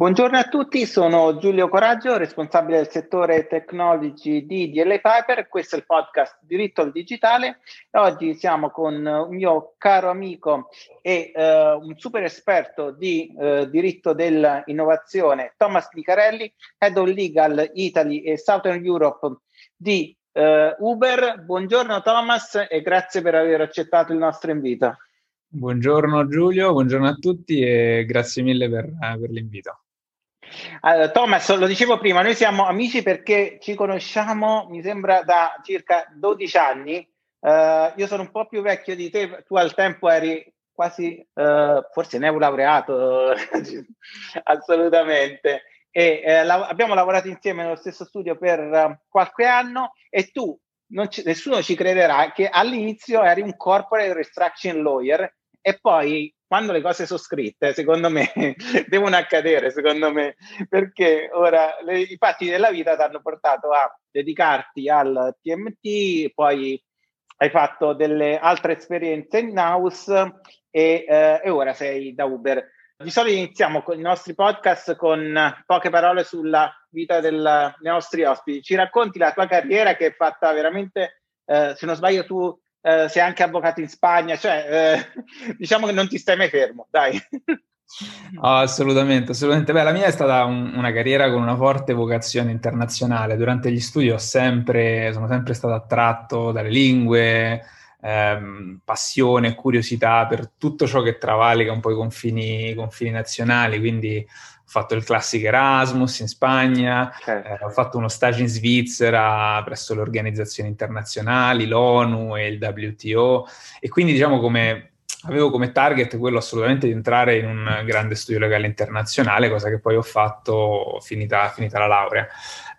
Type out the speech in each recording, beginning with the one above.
Buongiorno a tutti, sono Giulio Coraggio, responsabile del settore technology di DLA Piper. Questo è il podcast Diritto al Digitale. Oggi siamo con un mio caro amico e uh, un super esperto di uh, diritto dell'innovazione, Thomas Licarelli, Head of Legal Italy e Southern Europe di uh, Uber. Buongiorno Thomas e grazie per aver accettato il nostro invito. Buongiorno Giulio, buongiorno a tutti e grazie mille per, per l'invito. Allora, Thomas, lo dicevo prima, noi siamo amici perché ci conosciamo, mi sembra, da circa 12 anni. Uh, io sono un po' più vecchio di te, tu al tempo eri quasi, uh, forse neolaureato, assolutamente. E uh, la- abbiamo lavorato insieme nello stesso studio per qualche anno e tu, ci, nessuno ci crederà, che all'inizio eri un corporate restructuring lawyer e poi quando le cose sono scritte, secondo me, devono accadere, secondo me, perché ora le, i fatti della vita ti hanno portato a dedicarti al TMT, poi hai fatto delle altre esperienze in-house e, eh, e ora sei da Uber. Di solito iniziamo con i nostri podcast con poche parole sulla vita del, dei nostri ospiti. Ci racconti la tua carriera che è fatta veramente, eh, se non sbaglio tu eh, sei anche avvocato in Spagna, cioè eh, diciamo che non ti stai mai fermo, dai. Oh, assolutamente, assolutamente. Beh, la mia è stata un, una carriera con una forte vocazione internazionale. Durante gli studi sempre, sono sempre stato attratto dalle lingue, ehm, passione e curiosità per tutto ciò che travalica un po' i confini, i confini nazionali, quindi fatto il classico Erasmus in Spagna, certo. eh, ho fatto uno stage in Svizzera presso le organizzazioni internazionali, l'ONU e il WTO e quindi diciamo come avevo come target quello assolutamente di entrare in un grande studio legale internazionale, cosa che poi ho fatto finita, finita la laurea.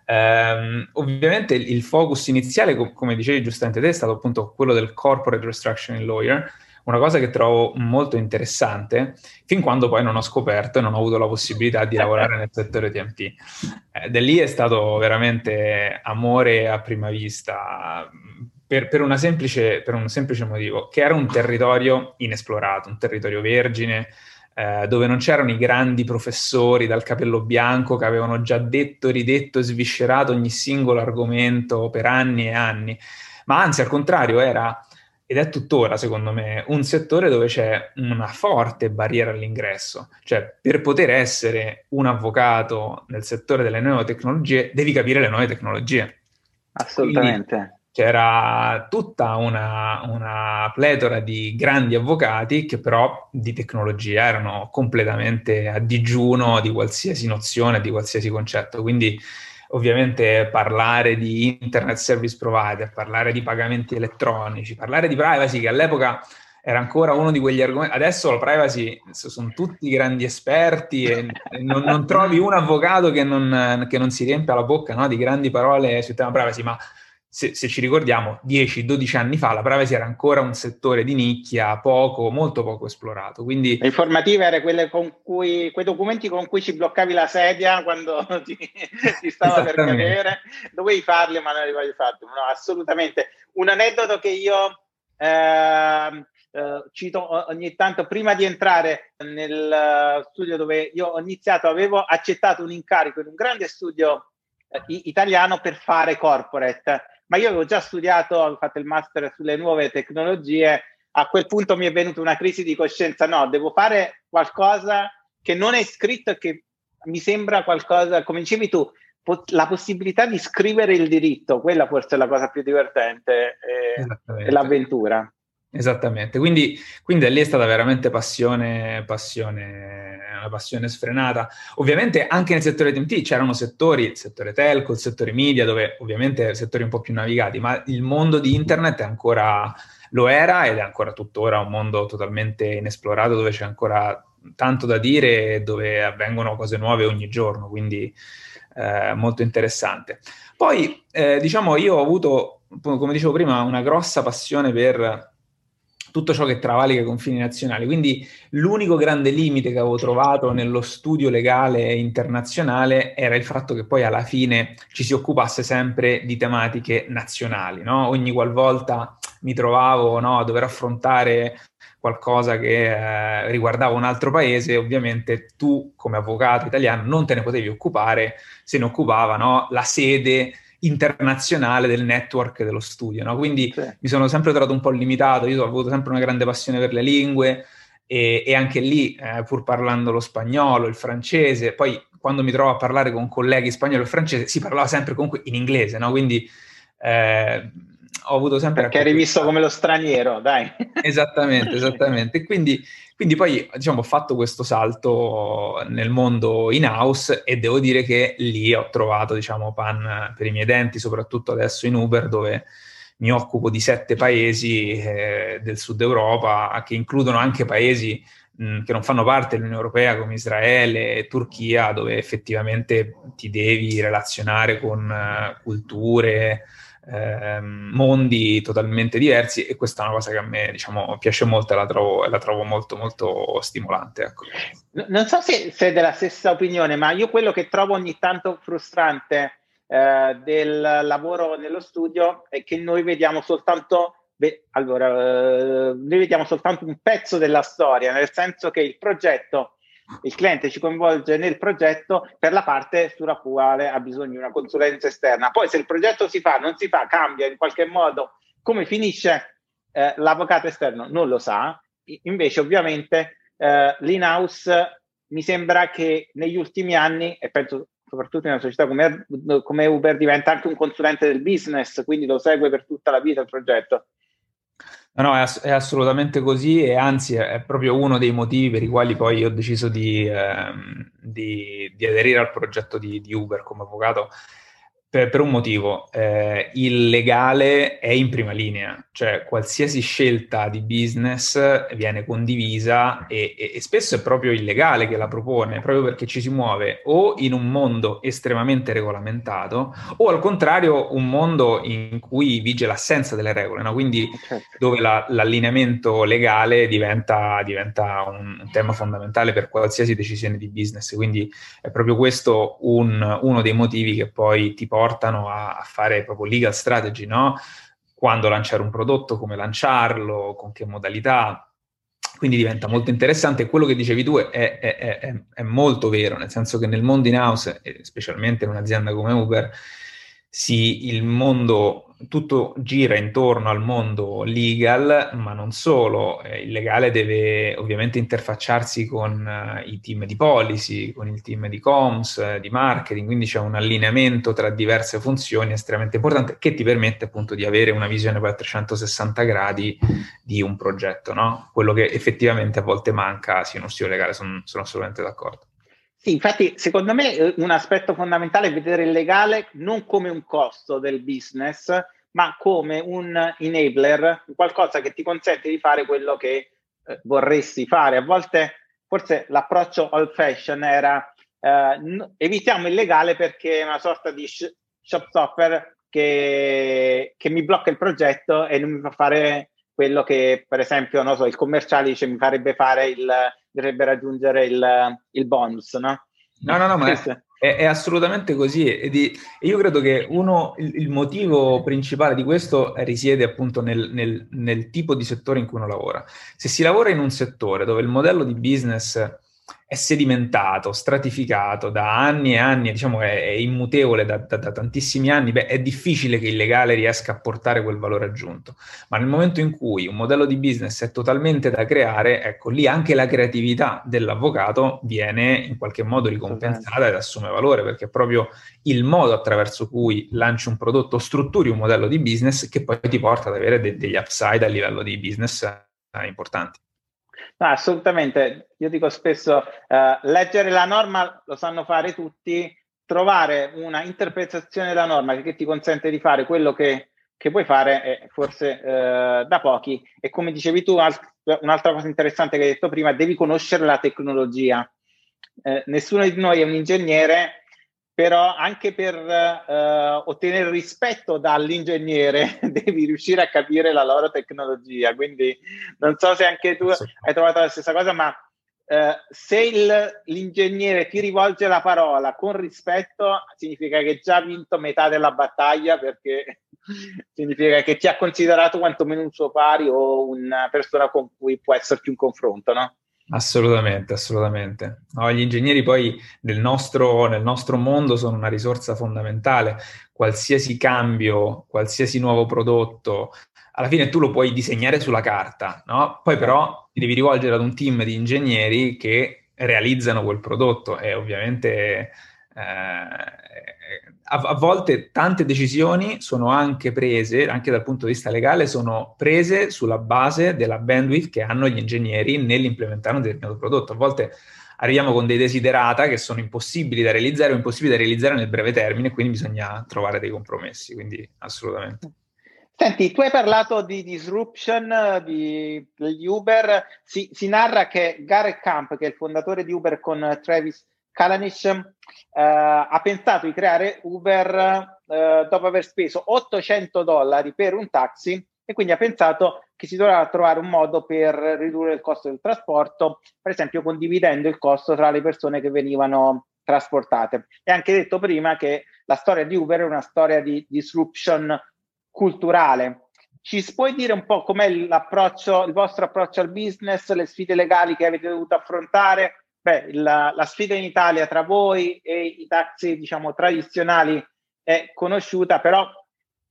Um, ovviamente il, focus iniziale, co- come dicevi giustamente te, è stato appunto quello del corporate restructuring lawyer, una cosa che trovo molto interessante, fin quando poi non ho scoperto e non ho avuto la possibilità di lavorare nel settore TMT. Eh, da lì è stato veramente amore a prima vista, per, per, semplice, per un semplice motivo, che era un territorio inesplorato, un territorio vergine, eh, dove non c'erano i grandi professori dal capello bianco che avevano già detto, ridetto e sviscerato ogni singolo argomento per anni e anni, ma anzi al contrario era ed è tuttora, secondo me, un settore dove c'è una forte barriera all'ingresso. Cioè, per poter essere un avvocato nel settore delle nuove tecnologie, devi capire le nuove tecnologie. Assolutamente. Quindi c'era tutta una, una, pletora di grandi avvocati che però di tecnologia erano completamente a digiuno di qualsiasi nozione, di qualsiasi concetto. Quindi ovviamente parlare di internet service provider, parlare di pagamenti elettronici, parlare di privacy che all'epoca era ancora uno di quegli argomenti. Adesso la privacy sono tutti grandi esperti e non, non trovi un avvocato che non, che non si riempia la bocca no, di grandi parole sul tema privacy, ma se, se, ci ricordiamo, 10-12 anni fa la privacy era ancora un settore di nicchia poco, molto poco esplorato. Quindi... Le informative erano quelle con cui, quei documenti con cui ci bloccavi la sedia quando ti, ti stava per cadere, dovevi farli ma non li avevi fatti. No, assolutamente. Un aneddoto che io eh, eh, cito ogni tanto, prima di entrare nel studio dove io ho iniziato, avevo accettato un incarico in un grande studio eh, italiano per fare corporate ma io avevo già studiato, avevo fatto il master sulle nuove tecnologie, a quel punto mi è venuta una crisi di coscienza, no, devo fare qualcosa che non è scritto e che mi sembra qualcosa, come dicevi tu, la possibilità di scrivere il diritto, quella forse è la cosa più divertente, è, è l'avventura. Esattamente, quindi, quindi lì è stata veramente passione, passione, una passione sfrenata. Ovviamente anche nel settore TMT c'erano settori, il settore telco, il settore media, dove ovviamente settori un po' più navigati, ma il mondo di internet è ancora, lo era ed è ancora tuttora un mondo totalmente inesplorato, dove c'è ancora tanto da dire e dove avvengono cose nuove ogni giorno, quindi eh, molto interessante. Poi, eh, diciamo, io ho avuto, come dicevo prima, una grossa passione per tutto ciò che travalica i confini nazionali. Quindi l'unico grande limite che avevo trovato nello studio legale internazionale era il fatto che poi alla fine ci si occupasse sempre di tematiche nazionali. No? Ogni qualvolta mi trovavo no, a dover affrontare qualcosa che eh, riguardava un altro paese, ovviamente tu come avvocato italiano non te ne potevi occupare, se ne occupava no, la sede internazionale del network dello studio. No? Quindi sì. mi sono sempre trovato un po' limitato, io ho avuto sempre una grande passione per le lingue e, e anche lì, eh, pur parlando lo spagnolo, il francese, poi quando mi trovo a parlare con colleghi spagnolo e francese, si parlava sempre comunque in inglese, no? quindi eh, ho avuto sempre... Perché eri visto come lo straniero, dai. Esattamente, esattamente. Quindi, quindi poi diciamo, ho fatto questo salto nel mondo in-house e devo dire che lì ho trovato diciamo, pan per i miei denti, soprattutto adesso in Uber dove mi occupo di sette paesi eh, del sud Europa che includono anche paesi mh, che non fanno parte dell'Unione Europea come Israele e Turchia dove effettivamente ti devi relazionare con uh, culture, eh, mondi totalmente diversi e questa è una cosa che a me diciamo, piace molto e la trovo, la trovo molto molto stimolante. Ecco. Non so se sei della stessa opinione, ma io quello che trovo ogni tanto frustrante eh, del lavoro nello studio è che noi vediamo soltanto Beh, allora, eh, noi vediamo soltanto un pezzo della storia, nel senso che il progetto il cliente ci coinvolge nel progetto per la parte sulla quale ha bisogno di una consulenza esterna. Poi se il progetto si fa, non si fa, cambia in qualche modo, come finisce eh, l'avvocato esterno non lo sa. Invece ovviamente eh, l'in-house mi sembra che negli ultimi anni, e penso soprattutto in una società come, come Uber, diventa anche un consulente del business, quindi lo segue per tutta la vita il progetto. No, no, è, ass- è, assolutamente così e anzi è, proprio uno dei motivi per i quali poi ho deciso di, ehm, di, di aderire al progetto di, di Uber come avvocato per, per un motivo, eh, il legale è in prima linea, cioè qualsiasi scelta di business viene condivisa e, e, e, spesso è proprio il legale che la propone, proprio perché ci si muove o in un mondo estremamente regolamentato o al contrario un mondo in cui vige l'assenza delle regole, no? quindi certo. dove la, l'allineamento legale diventa, diventa un, un, tema fondamentale per qualsiasi decisione di business. Quindi è proprio questo un, uno dei motivi che poi ti porta portano a, a fare proprio legal strategy, no? Quando lanciare un prodotto, come lanciarlo, con che modalità. Quindi diventa molto interessante. Quello che dicevi tu è, è, è, è molto vero, nel senso che nel mondo in house, specialmente in un'azienda come Uber, sì, il mondo tutto gira intorno al mondo legal, ma non solo. Eh, il legale deve ovviamente interfacciarsi con uh, i team di policy, con il team di comms, eh, di marketing, quindi c'è un allineamento tra diverse funzioni estremamente importante che ti permette appunto di avere una visione poi a 360 gradi di un progetto, no? Quello che effettivamente a volte manca sì, in uno studio legale, sono, sono assolutamente d'accordo. Sì, infatti, secondo me eh, un aspetto fondamentale è vedere il legale non come un costo del business, ma come un enabler, qualcosa che ti consente di fare quello che eh, vorresti fare. A volte, forse l'approccio old fashion era eh, n- evitiamo il legale perché è una sorta di sh- shop software che, che mi blocca il progetto e non mi fa fare quello che per esempio so, il commerciale dice mi farebbe fare il dovrebbe raggiungere il, il bonus, no? No, no, no, ma è, è, assolutamente così. E, di, io credo che uno, il, il, motivo principale di questo risiede appunto nel, nel, nel tipo di settore in cui uno lavora. Se si lavora in un settore dove il modello di business è sedimentato, stratificato da anni e anni, diciamo è, è immutevole da, da, da, tantissimi anni, beh, è difficile che il legale riesca a portare quel valore aggiunto. Ma nel momento in cui un modello di business è totalmente da creare, ecco, lì anche la creatività dell'avvocato viene in qualche modo ricompensata ed assume valore, perché è proprio il modo attraverso cui lanci un prodotto, strutturi un modello di business che poi ti porta ad avere de- degli upside a livello di business eh, importanti. No, assolutamente. Io dico spesso, eh, leggere la norma lo sanno fare tutti, trovare una interpretazione della norma che ti consente di fare quello che, che puoi fare è forse eh, da pochi. E come dicevi tu, un'altra cosa interessante che hai detto prima, devi conoscere la tecnologia. Eh, nessuno di noi è un ingegnere, però anche per uh, ottenere rispetto dall'ingegnere devi riuscire a capire la loro tecnologia. Quindi non so se anche tu hai trovato la stessa cosa, ma uh, se il, l'ingegnere ti rivolge la parola con rispetto, significa che già ha vinto metà della battaglia perché significa che ti ha considerato quantomeno un suo pari o una persona con cui può esserci un confronto, no? Assolutamente, assolutamente. No, gli ingegneri poi nel nostro, nel nostro, mondo sono una risorsa fondamentale. Qualsiasi cambio, qualsiasi nuovo prodotto, alla fine tu lo puoi disegnare sulla carta, no? Poi però ti devi rivolgere ad un team di ingegneri che realizzano quel prodotto e ovviamente eh, a, a, volte tante decisioni sono anche prese, anche dal punto di vista legale, sono prese sulla base della bandwidth che hanno gli ingegneri nell'implementare un determinato prodotto. A volte arriviamo con dei desiderata che sono impossibili da realizzare o impossibili da realizzare nel breve termine, quindi bisogna trovare dei compromessi, quindi assolutamente. Senti, tu hai parlato di disruption di, degli Uber, si, si narra che Gareth Camp, che è il fondatore di Uber con Travis Kalanic eh, ha pensato di creare Uber eh, dopo aver speso 800 dollari per un taxi e quindi ha pensato che si doveva trovare un modo per ridurre il costo del trasporto, per esempio condividendo il costo tra le persone che venivano trasportate. E anche detto prima che la storia di Uber è una storia di disruption culturale. Ci puoi dire un po' com'è l'approccio, il vostro approccio al business, le sfide legali che avete dovuto affrontare Beh, la, la, sfida in Italia tra voi e i taxi, diciamo, tradizionali è conosciuta, però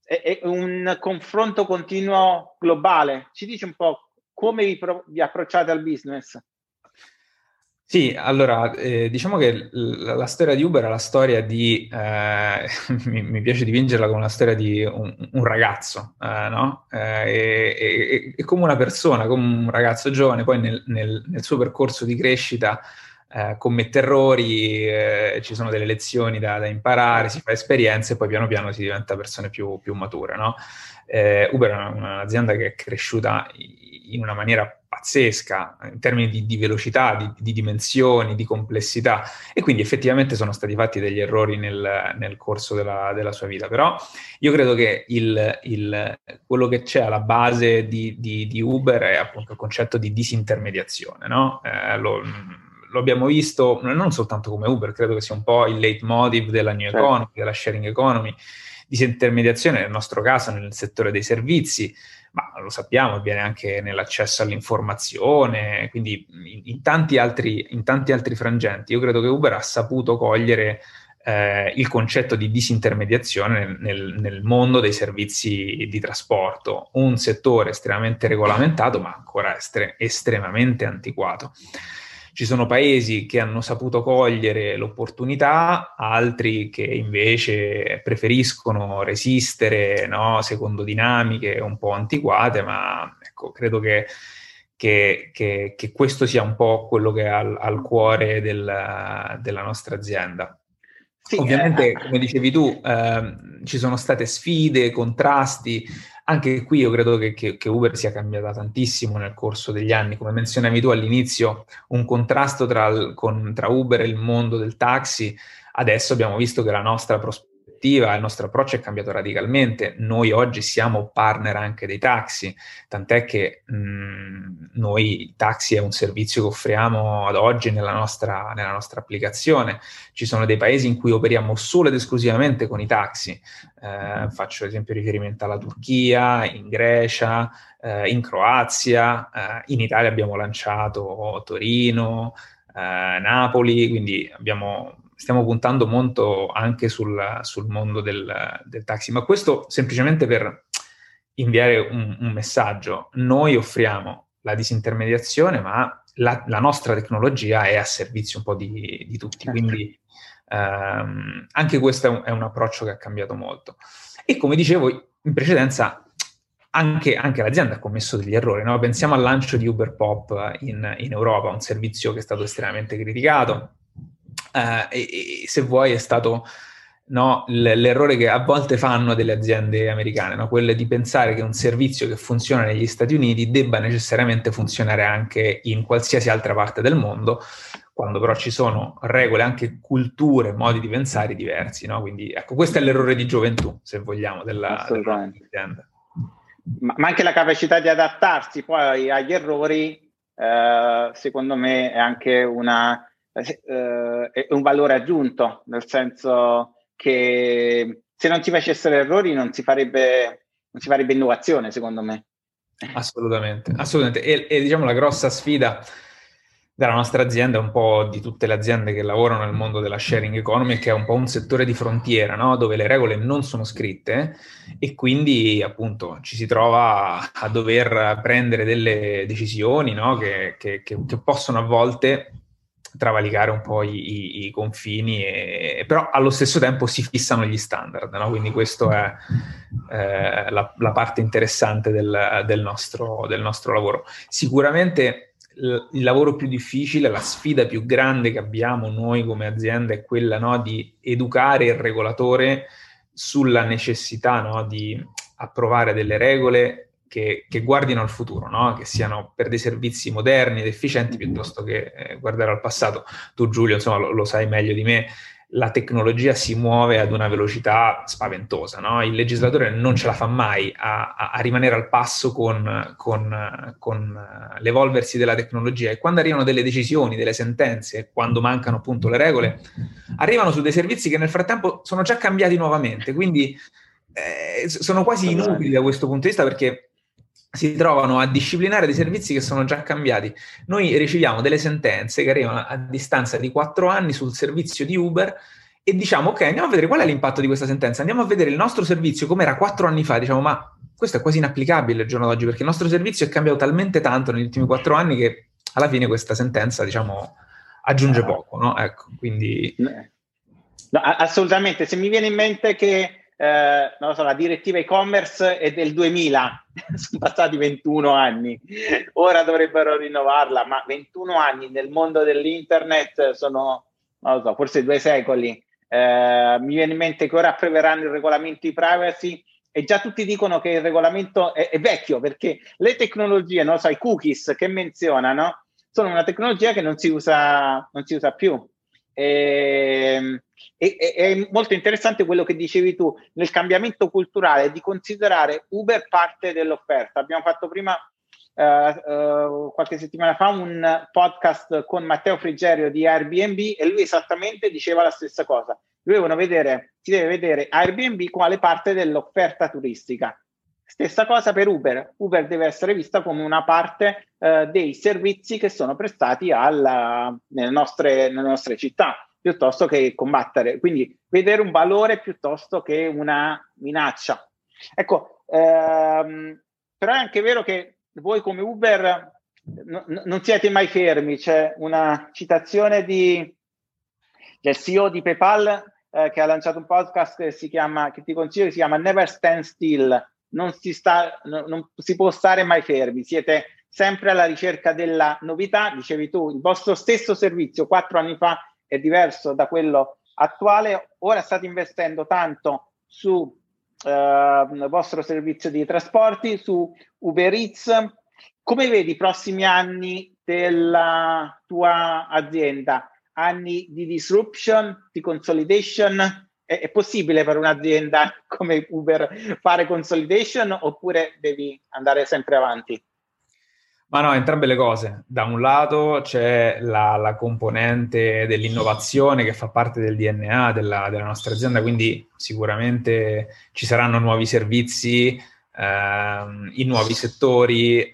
è, è un confronto continuo globale. Ci dice un po' come vi, pro- vi approcciate al business? Sì, allora, eh, diciamo che la, la, storia di Uber è la storia di, eh, mi, mi, piace dipingerla come la storia di un, un ragazzo, eh, no? Eh, è, è, come una persona, come un ragazzo giovane, poi nel, nel, nel suo percorso di crescita eh, commette errori, eh, ci sono delle lezioni da, da, imparare, si fa esperienze e poi piano piano si diventa persone più, più mature, no? Uber è un'azienda che è cresciuta in una maniera pazzesca in termini di, di velocità, di, di, dimensioni, di complessità e quindi effettivamente sono stati fatti degli errori nel, nel corso della, della, sua vita. Però io credo che il, il, quello che c'è alla base di, di, Uber è appunto il concetto di disintermediazione, no? Eh, lo, lo abbiamo visto non soltanto come Uber, credo che sia un po' il leitmotiv della new certo. economy, della sharing economy, disintermediazione nel nostro caso nel settore dei servizi, ma lo sappiamo, avviene anche nell'accesso all'informazione, quindi in, in, tanti, altri, in tanti altri frangenti. Io credo che Uber ha saputo cogliere eh, il concetto di disintermediazione nel, nel, mondo dei servizi di trasporto, un settore estremamente regolamentato ma ancora estre- estremamente antiquato. Ci sono paesi che hanno saputo cogliere l'opportunità, altri che invece preferiscono resistere no? secondo dinamiche un po' antiquate, ma ecco, credo che, che, che, che questo sia un po' quello che è al, al cuore del, della nostra azienda. Sì, Ovviamente, eh, come dicevi tu, eh, ci sono state sfide, contrasti, anche qui io credo che, che, che, Uber sia cambiata tantissimo nel corso degli anni. Come menzionavi tu all'inizio, un contrasto tra, con, tra Uber e il mondo del taxi. Adesso abbiamo visto che la nostra prospettiva prospettiva, il nostro approccio è cambiato radicalmente. Noi oggi siamo partner anche dei taxi, tant'è che mh, noi il taxi è un servizio che offriamo ad oggi nella nostra, nella nostra, applicazione. Ci sono dei paesi in cui operiamo solo ed esclusivamente con i taxi. Eh, faccio ad esempio riferimento alla Turchia, in Grecia, eh, in Croazia, eh, in Italia abbiamo lanciato Torino, eh, Napoli, quindi abbiamo stiamo puntando molto anche sul, sul mondo del, del, taxi, ma questo semplicemente per inviare un, un messaggio. Noi offriamo la disintermediazione, ma la, la, nostra tecnologia è a servizio un po' di, di tutti, certo. quindi ehm, anche questo è un, è un, approccio che ha cambiato molto. E come dicevo in precedenza, anche, anche l'azienda ha commesso degli errori. No? Pensiamo al lancio di Uber Pop in, in Europa, un servizio che è stato estremamente criticato eh, e, e, se vuoi è stato no, l'errore che a volte fanno delle aziende americane, no? quelle di pensare che un servizio che funziona negli Stati Uniti debba necessariamente funzionare anche in qualsiasi altra parte del mondo, quando però ci sono regole, anche culture, modi di pensare diversi, no? Quindi ecco, questo è l'errore di gioventù, se vogliamo, della, dell'azienda. Ma, ma anche la capacità di adattarsi poi agli errori, eh, secondo me, è anche una, eh, è un valore aggiunto, nel senso che se non si facessero errori non si farebbe, non si farebbe innovazione, secondo me. Assolutamente, assolutamente. E, e diciamo la grossa sfida della nostra azienda, un po' di tutte le aziende che lavorano nel mondo della sharing economy, che è un po' un settore di frontiera, no? dove le regole non sono scritte e quindi appunto ci si trova a dover prendere delle decisioni no? che, che, che, che possono a volte travalicare un po' i, i, i confini, e, però allo stesso tempo si fissano gli standard, no? quindi questa è eh, la, la, parte interessante del, del, nostro, del, nostro, lavoro. Sicuramente il, il, lavoro più difficile, la sfida più grande che abbiamo noi come azienda è quella no, di educare il regolatore sulla necessità no, di approvare delle regole che, che, guardino al futuro, no? che siano per dei servizi moderni ed efficienti piuttosto che eh, guardare al passato. Tu Giulio, insomma, lo, lo, sai meglio di me, la tecnologia si muove ad una velocità spaventosa, no? il legislatore non ce la fa mai a, a, a rimanere al passo con, con, con, l'evolversi della tecnologia e quando arrivano delle decisioni, delle sentenze, quando mancano appunto le regole, arrivano su dei servizi che nel frattempo sono già cambiati nuovamente, quindi eh, sono quasi inutili da questo punto di vista perché si trovano a disciplinare dei servizi che sono già cambiati. Noi riceviamo delle sentenze che arrivano a distanza di quattro anni sul servizio di Uber e diciamo, ok, andiamo a vedere qual è l'impatto di questa sentenza, andiamo a vedere il nostro servizio come era quattro anni fa, diciamo, ma questo è quasi inapplicabile il giorno d'oggi perché il nostro servizio è cambiato talmente tanto negli ultimi quattro anni che alla fine questa sentenza, diciamo, aggiunge poco, no? Ecco, quindi... No, assolutamente, se mi viene in mente che eh, non so, la direttiva e-commerce è del 2000, sono passati 21 anni, ora dovrebbero rinnovarla, ma 21 anni nel mondo dell'internet sono, so, forse due secoli. Eh, mi viene in mente che ora approveranno il regolamento di privacy e già tutti dicono che il regolamento è, è vecchio perché le tecnologie, non so, i cookies che menzionano, sono una tecnologia che non si usa, non si usa più. E, ehm, e, è molto interessante quello che dicevi tu nel cambiamento culturale di considerare Uber parte dell'offerta. Abbiamo fatto prima, uh, uh, qualche settimana fa, un podcast con Matteo Frigerio di Airbnb e lui esattamente diceva la stessa cosa. Dovevano vedere, si deve vedere Airbnb quale parte dell'offerta turistica. Stessa cosa per Uber. Uber deve essere vista come una parte uh, dei servizi che sono prestati alla, nelle, nostre, nelle nostre città piuttosto che combattere, quindi vedere un valore piuttosto che una minaccia. Ecco, ehm, però è anche vero che voi come Uber n- non siete mai fermi, c'è una citazione di, del CEO di PayPal eh, che ha lanciato un podcast che si chiama, che ti consiglio, che si chiama Never Stand Still, non si, sta, no, non si può stare mai fermi, siete sempre alla ricerca della novità, dicevi tu, il vostro stesso servizio quattro anni fa è diverso da quello attuale. Ora state investendo tanto su eh, vostro servizio di trasporti, su Uber Eats. Come vedi i prossimi anni della tua azienda? Anni di disruption, di consolidation? È, è possibile per un'azienda come Uber fare consolidation oppure devi andare sempre avanti? Ma no, entrambe le cose. Da un lato c'è la, la componente dell'innovazione che fa parte del DNA della, della, nostra azienda, quindi sicuramente ci saranno nuovi servizi ehm, in nuovi settori, eh,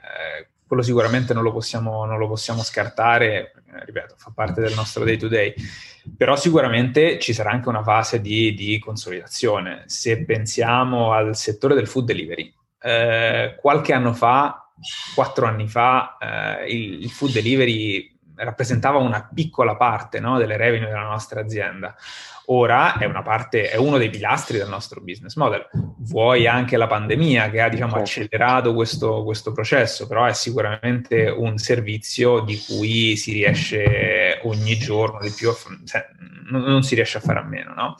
quello sicuramente non lo possiamo, non lo possiamo scartare, eh, ripeto, fa parte del nostro day to day. Però sicuramente ci sarà anche una fase di, di consolidazione. Se pensiamo al settore del food delivery, eh, qualche anno fa quattro anni fa eh, il, il, food delivery rappresentava una piccola parte no, delle revenue della nostra azienda. Ora è una parte, è uno dei pilastri del nostro business model. Vuoi anche la pandemia che ha diciamo, certo. accelerato questo, questo, processo, però è sicuramente un servizio di cui si riesce ogni giorno di più. Cioè, non, non, si riesce a fare a meno, no?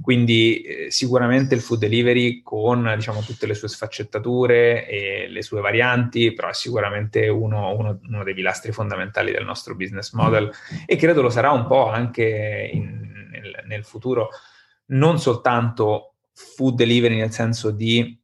Quindi eh, sicuramente il food delivery con diciamo, tutte le sue sfaccettature e le sue varianti, però è sicuramente uno, uno, uno dei pilastri fondamentali del nostro business model e credo lo sarà un po' anche in, nel, nel futuro, non soltanto food delivery nel senso di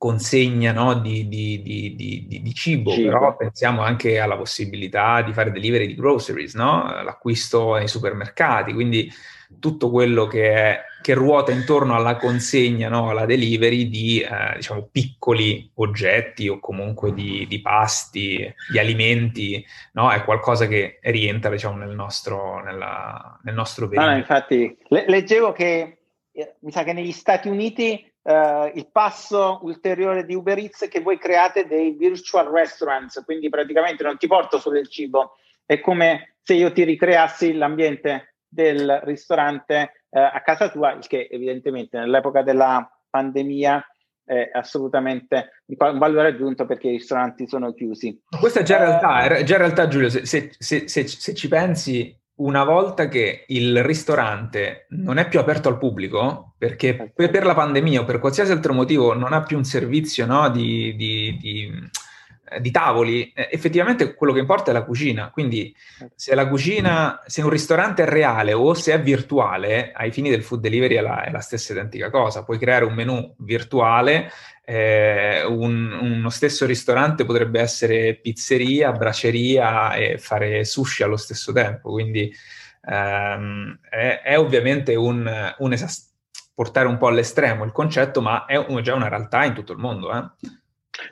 consegna no, di, di, di, di, cibo, cibo, però pensiamo anche alla possibilità di fare delivery di groceries, no? l'acquisto nei supermercati, quindi tutto quello che, è, che ruota intorno alla consegna, no? alla delivery di eh, diciamo, piccoli oggetti o comunque di, pasti, di alimenti, no? è qualcosa che rientra diciamo, nel nostro, nella, nel nostro No, infatti, le- leggevo che eh, mi sa che negli Stati Uniti Uh, il passo ulteriore di Uber Eats è che voi create dei virtual restaurants, quindi praticamente non ti porto solo il cibo, è come se io ti ricreassi l'ambiente del ristorante uh, a casa tua, il che evidentemente nell'epoca della pandemia è assolutamente un valore aggiunto perché i ristoranti sono chiusi. Questa è già realtà, è già realtà Giulio, se, se, se, se ci pensi una volta che il ristorante non è più aperto al pubblico, perché per, la pandemia o per qualsiasi altro motivo non ha più un servizio no, di, di, di, di, tavoli, eh, effettivamente quello che importa è la cucina. Quindi se la cucina, se un ristorante è reale o se è virtuale, ai fini del food delivery è la, è la stessa identica cosa. Puoi creare un menu virtuale eh, un, uno stesso ristorante potrebbe essere pizzeria, braceria e fare sushi allo stesso tempo, quindi ehm, è, è, ovviamente un, un esas- portare un po' all'estremo il concetto, ma è un, già una realtà in tutto il mondo. Eh?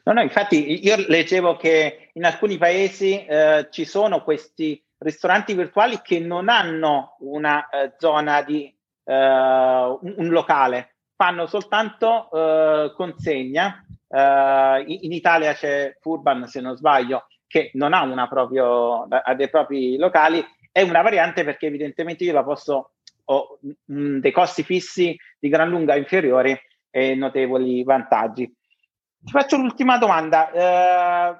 No, no, infatti io leggevo che in alcuni paesi eh, ci sono questi ristoranti virtuali che non hanno una eh, zona di uh, un, un, locale, fanno soltanto uh, consegna. Uh, in Italia c'è Furban, se non sbaglio, che non ha, una proprio, ha dei propri locali. È una variante perché evidentemente io la posso, ho mh, dei costi fissi di gran lunga inferiori e notevoli vantaggi. Ti faccio l'ultima domanda. Uh,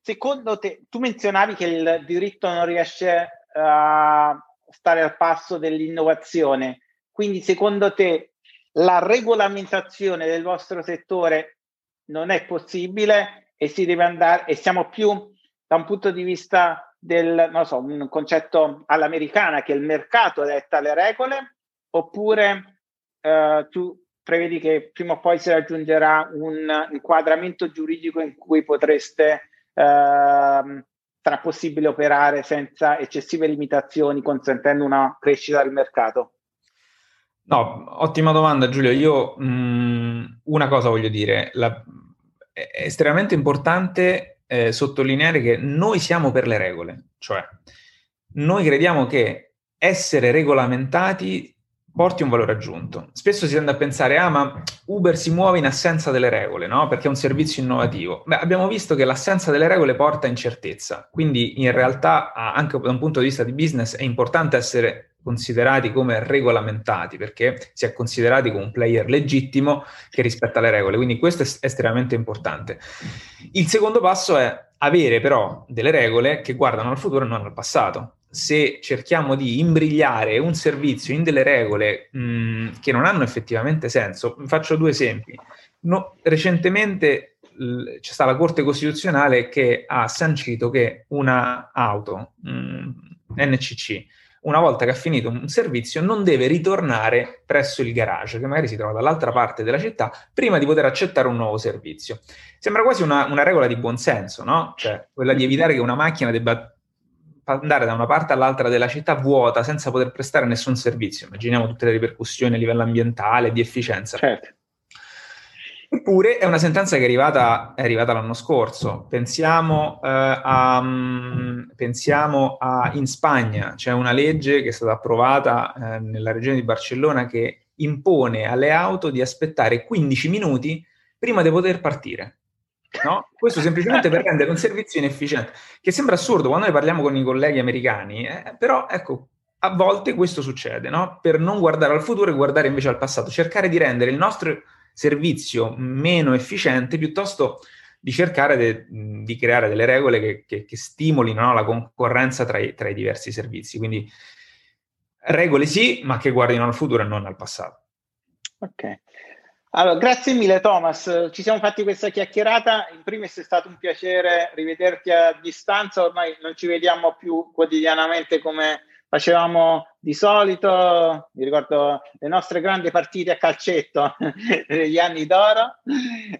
secondo te, tu menzionavi che il diritto non riesce a stare al passo dell'innovazione, quindi secondo te la regolamentazione del vostro settore non è possibile e si deve andare e siamo più da un punto di vista del non so, un concetto all'americana che il mercato detta le regole oppure eh, tu prevedi che prima o poi si raggiungerà un inquadramento giuridico in cui potreste eh, sarà possibile operare senza eccessive limitazioni consentendo una crescita del mercato No, ottima domanda Giulio. Io mh, mm, una cosa voglio dire, La, è estremamente importante eh, sottolineare che noi siamo per le regole, cioè noi crediamo che essere regolamentati porti un valore aggiunto. Spesso si tende a pensare, ah ma Uber si muove in assenza delle regole, no? Perché è un servizio innovativo. Beh, abbiamo visto che l'assenza delle regole porta incertezza, quindi in realtà anche da un punto di vista di business è importante essere considerati come regolamentati perché si è considerati come un player legittimo che rispetta le regole, quindi questo è estremamente importante. Il secondo passo è avere però delle regole che guardano al futuro e non al passato. Se cerchiamo di imbrigliare un servizio in delle regole mh, che non hanno effettivamente senso, faccio due esempi. No, recentemente l- c'è stata la Corte Costituzionale che ha sancito che una auto mh, NCC una volta che ha finito un servizio, non deve ritornare presso il garage, che magari si trova dall'altra parte della città, prima di poter accettare un nuovo servizio. Sembra quasi una, una regola di buonsenso, no? Cioè, quella di evitare che una macchina debba andare da una parte all'altra della città vuota senza poter prestare nessun servizio. Immaginiamo tutte le ripercussioni a livello ambientale, di efficienza. Certo. Eppure è una sentenza che è arrivata, è arrivata l'anno scorso. Pensiamo, eh, a, um, pensiamo a, in Spagna, c'è una legge che è stata approvata eh, nella regione di Barcellona che impone alle auto di aspettare 15 minuti prima di poter partire. No? Questo semplicemente per rendere un servizio inefficiente, che sembra assurdo quando noi parliamo con i colleghi americani, eh, però ecco, a volte questo succede, no? per non guardare al futuro e guardare invece al passato, cercare di rendere il nostro servizio meno efficiente piuttosto di cercare de, di creare delle regole che, che, che stimolino no, la concorrenza tra i, tra i, diversi servizi. Quindi Regole sì, ma che guardino al futuro e non al passato. Ok. Allora, grazie mille Thomas, ci siamo fatti questa chiacchierata, in primis è stato un piacere rivederti a distanza, ormai non ci vediamo più quotidianamente come facevamo di solito, mi ricordo le nostre grandi partite a calcetto negli anni d'oro,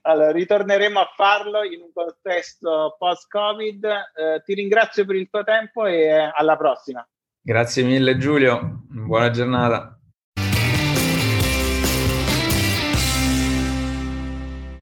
allora ritorneremo a farlo in un contesto post-Covid, eh, ti ringrazio per il tuo tempo e alla prossima. Grazie mille Giulio, buona giornata.